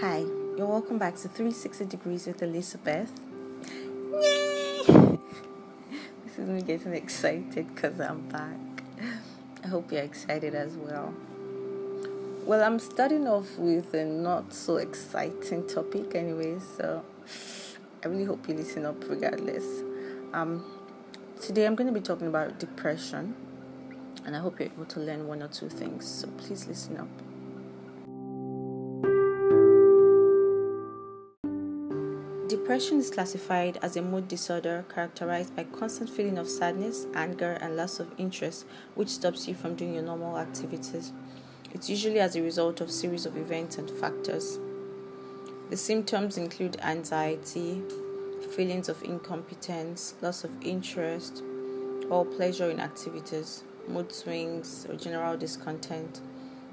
Hi, you're welcome back to 360 Degrees with Elizabeth. Yay! This is me getting excited because I'm back. I hope you're excited as well. Well, I'm starting off with a not so exciting topic, anyway, so I really hope you listen up regardless. Um, today I'm going to be talking about depression, and I hope you're able to learn one or two things, so please listen up. Depression is classified as a mood disorder characterized by constant feeling of sadness, anger, and loss of interest, which stops you from doing your normal activities. It's usually as a result of series of events and factors. The symptoms include anxiety, feelings of incompetence, loss of interest or pleasure in activities, mood swings, or general discontent.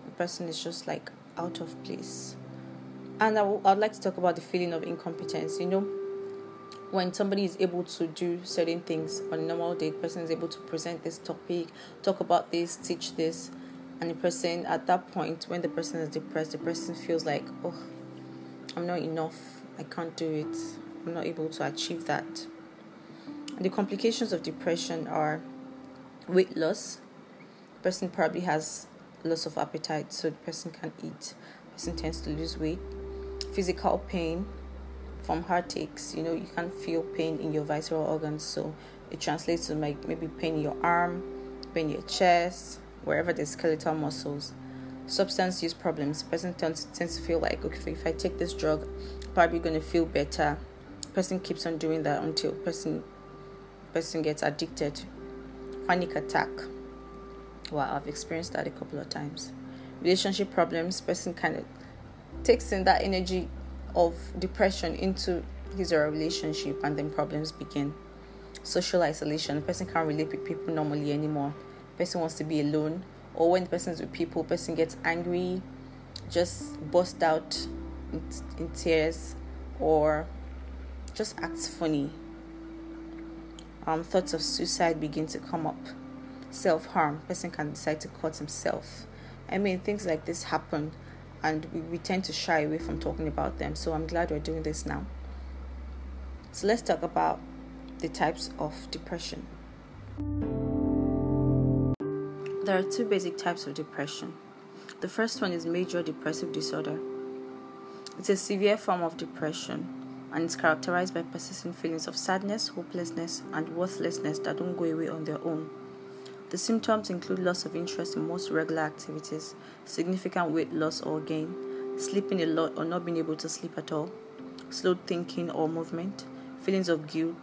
The person is just like out of place. And I w- I'd like to talk about the feeling of incompetence. You know, when somebody is able to do certain things on a normal day, the person is able to present this topic, talk about this, teach this, and the person at that point, when the person is depressed, the person feels like, oh, I'm not enough, I can't do it, I'm not able to achieve that. And the complications of depression are weight loss. The person probably has loss of appetite, so the person can't eat. The person tends to lose weight physical pain from heartaches. You know, you can feel pain in your visceral organs, so it translates to like maybe pain in your arm, pain in your chest, wherever the skeletal muscles. Substance use problems. Person tends, tends to feel like okay, if I take this drug, probably to feel better. Person keeps on doing that until person person gets addicted. Panic attack. Wow, I've experienced that a couple of times. Relationship problems. Person kind of takes in that energy of depression into his or her relationship and then problems begin. Social isolation the person can't relate with people normally anymore. The person wants to be alone or when the person is with people the person gets angry just burst out in, in tears or just acts funny. Um, thoughts of suicide begin to come up. Self-harm person can decide to cut himself. I mean things like this happen and we, we tend to shy away from talking about them. So I'm glad we're doing this now. So let's talk about the types of depression. There are two basic types of depression. The first one is major depressive disorder. It's a severe form of depression and it's characterized by persistent feelings of sadness, hopelessness, and worthlessness that don't go away on their own. The symptoms include loss of interest in most regular activities, significant weight loss or gain, sleeping a lot or not being able to sleep at all, slowed thinking or movement, feelings of guilt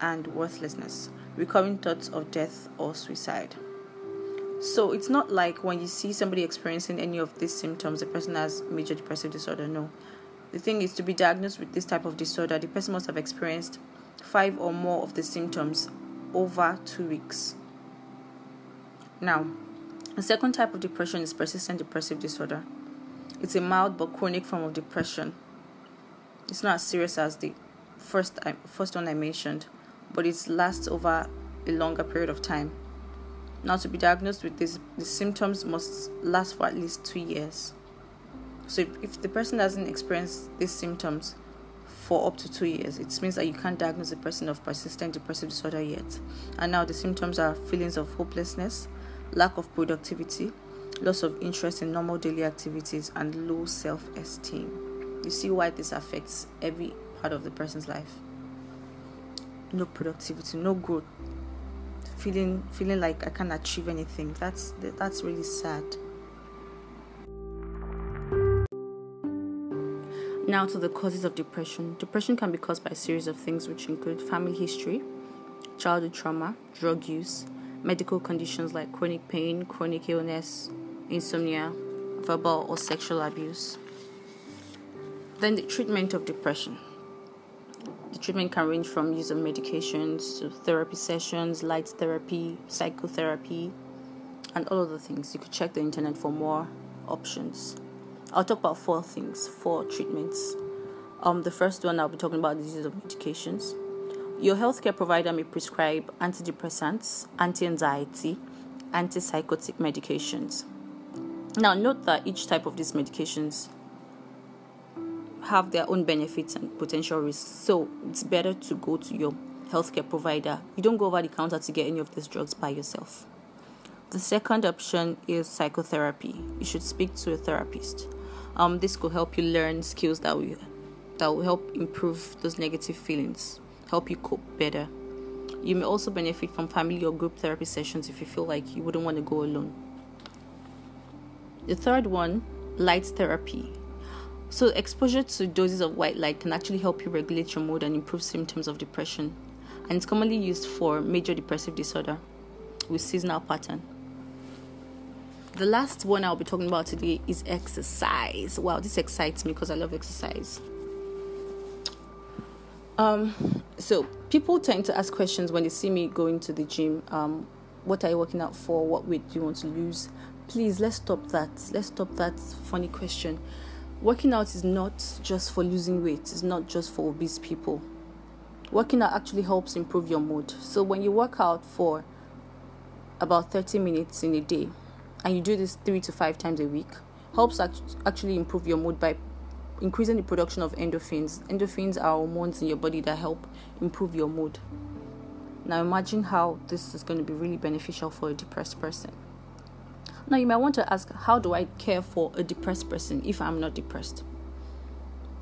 and worthlessness, recurring thoughts of death or suicide. So it's not like when you see somebody experiencing any of these symptoms, the person has major depressive disorder. No. The thing is to be diagnosed with this type of disorder, the person must have experienced five or more of the symptoms over two weeks. Now, the second type of depression is persistent depressive disorder. It's a mild but chronic form of depression. It's not as serious as the first first one I mentioned, but it lasts over a longer period of time. Now, to be diagnosed with this, the symptoms must last for at least two years. So, if, if the person doesn't experience these symptoms for up to two years, it means that you can't diagnose a person of persistent depressive disorder yet. And now, the symptoms are feelings of hopelessness, lack of productivity, loss of interest in normal daily activities, and low self esteem. You see why this affects every part of the person's life. No productivity, no growth, feeling feeling like I can't achieve anything. That's that's really sad. Now to the causes of depression. Depression can be caused by a series of things which include family history, childhood trauma, drug use, medical conditions like chronic pain, chronic illness, insomnia, verbal or sexual abuse. Then the treatment of depression. The treatment can range from use of medications to therapy sessions, light therapy, psychotherapy, and all other things. You could check the internet for more options. I'll talk about four things, four treatments. Um, the first one I'll be talking about the use of medications. Your healthcare provider may prescribe antidepressants, anti anxiety, antipsychotic medications. Now, note that each type of these medications have their own benefits and potential risks. So it's better to go to your healthcare provider. You don't go over the counter to get any of these drugs by yourself. The second option is psychotherapy. You should speak to a therapist. Um, this could help you learn skills that will that will help improve those negative feelings, help you cope better. You may also benefit from family or group therapy sessions if you feel like you wouldn't want to go alone. The third one, light therapy. So, exposure to doses of white light can actually help you regulate your mood and improve symptoms of depression. And it's commonly used for major depressive disorder with seasonal pattern. The last one I'll be talking about today is exercise. Wow, this excites me because I love exercise. Um, so people tend to ask questions when they see me going to the gym. Um, what are you working out for? What weight do you want to lose? Please let's stop that. Let's stop that funny question. Working out is not just for losing weight. It's not just for obese people. Working out actually helps improve your mood. So when you work out for about 30 minutes in a day, and you do this three to five times a week, helps actually improve your mood by increasing the production of endorphins. Endorphins are hormones in your body that help improve your mood. Now, imagine how this is going to be really beneficial for a depressed person. Now, you might want to ask, how do I care for a depressed person if I'm not depressed?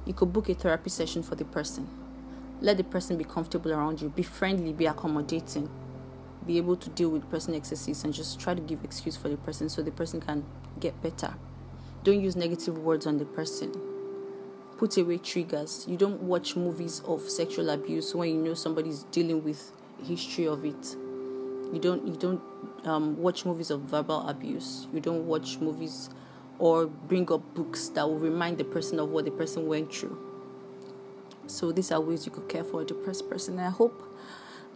You could book a therapy session for the person. Let the person be comfortable around you, be friendly, be accommodating be able to deal with person excesses and just try to give excuse for the person so the person can get better. Don't use negative words on the person. Put away triggers. You don't watch movies of sexual abuse when you know somebody's dealing with history of it. You don't you don't um, watch movies of verbal abuse. You don't watch movies or bring up books that will remind the person of what the person went through. So these are ways you could care for a depressed person. And I hope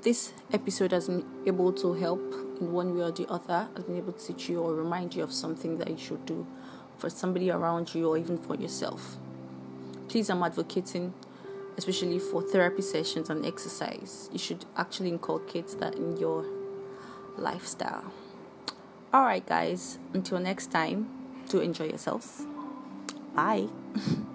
this episode has been able to help in one way or the other, has been able to teach you or remind you of something that you should do for somebody around you or even for yourself. Please, I'm advocating, especially for therapy sessions and exercise. You should actually inculcate that in your lifestyle. All right, guys, until next time, do enjoy yourselves. Bye.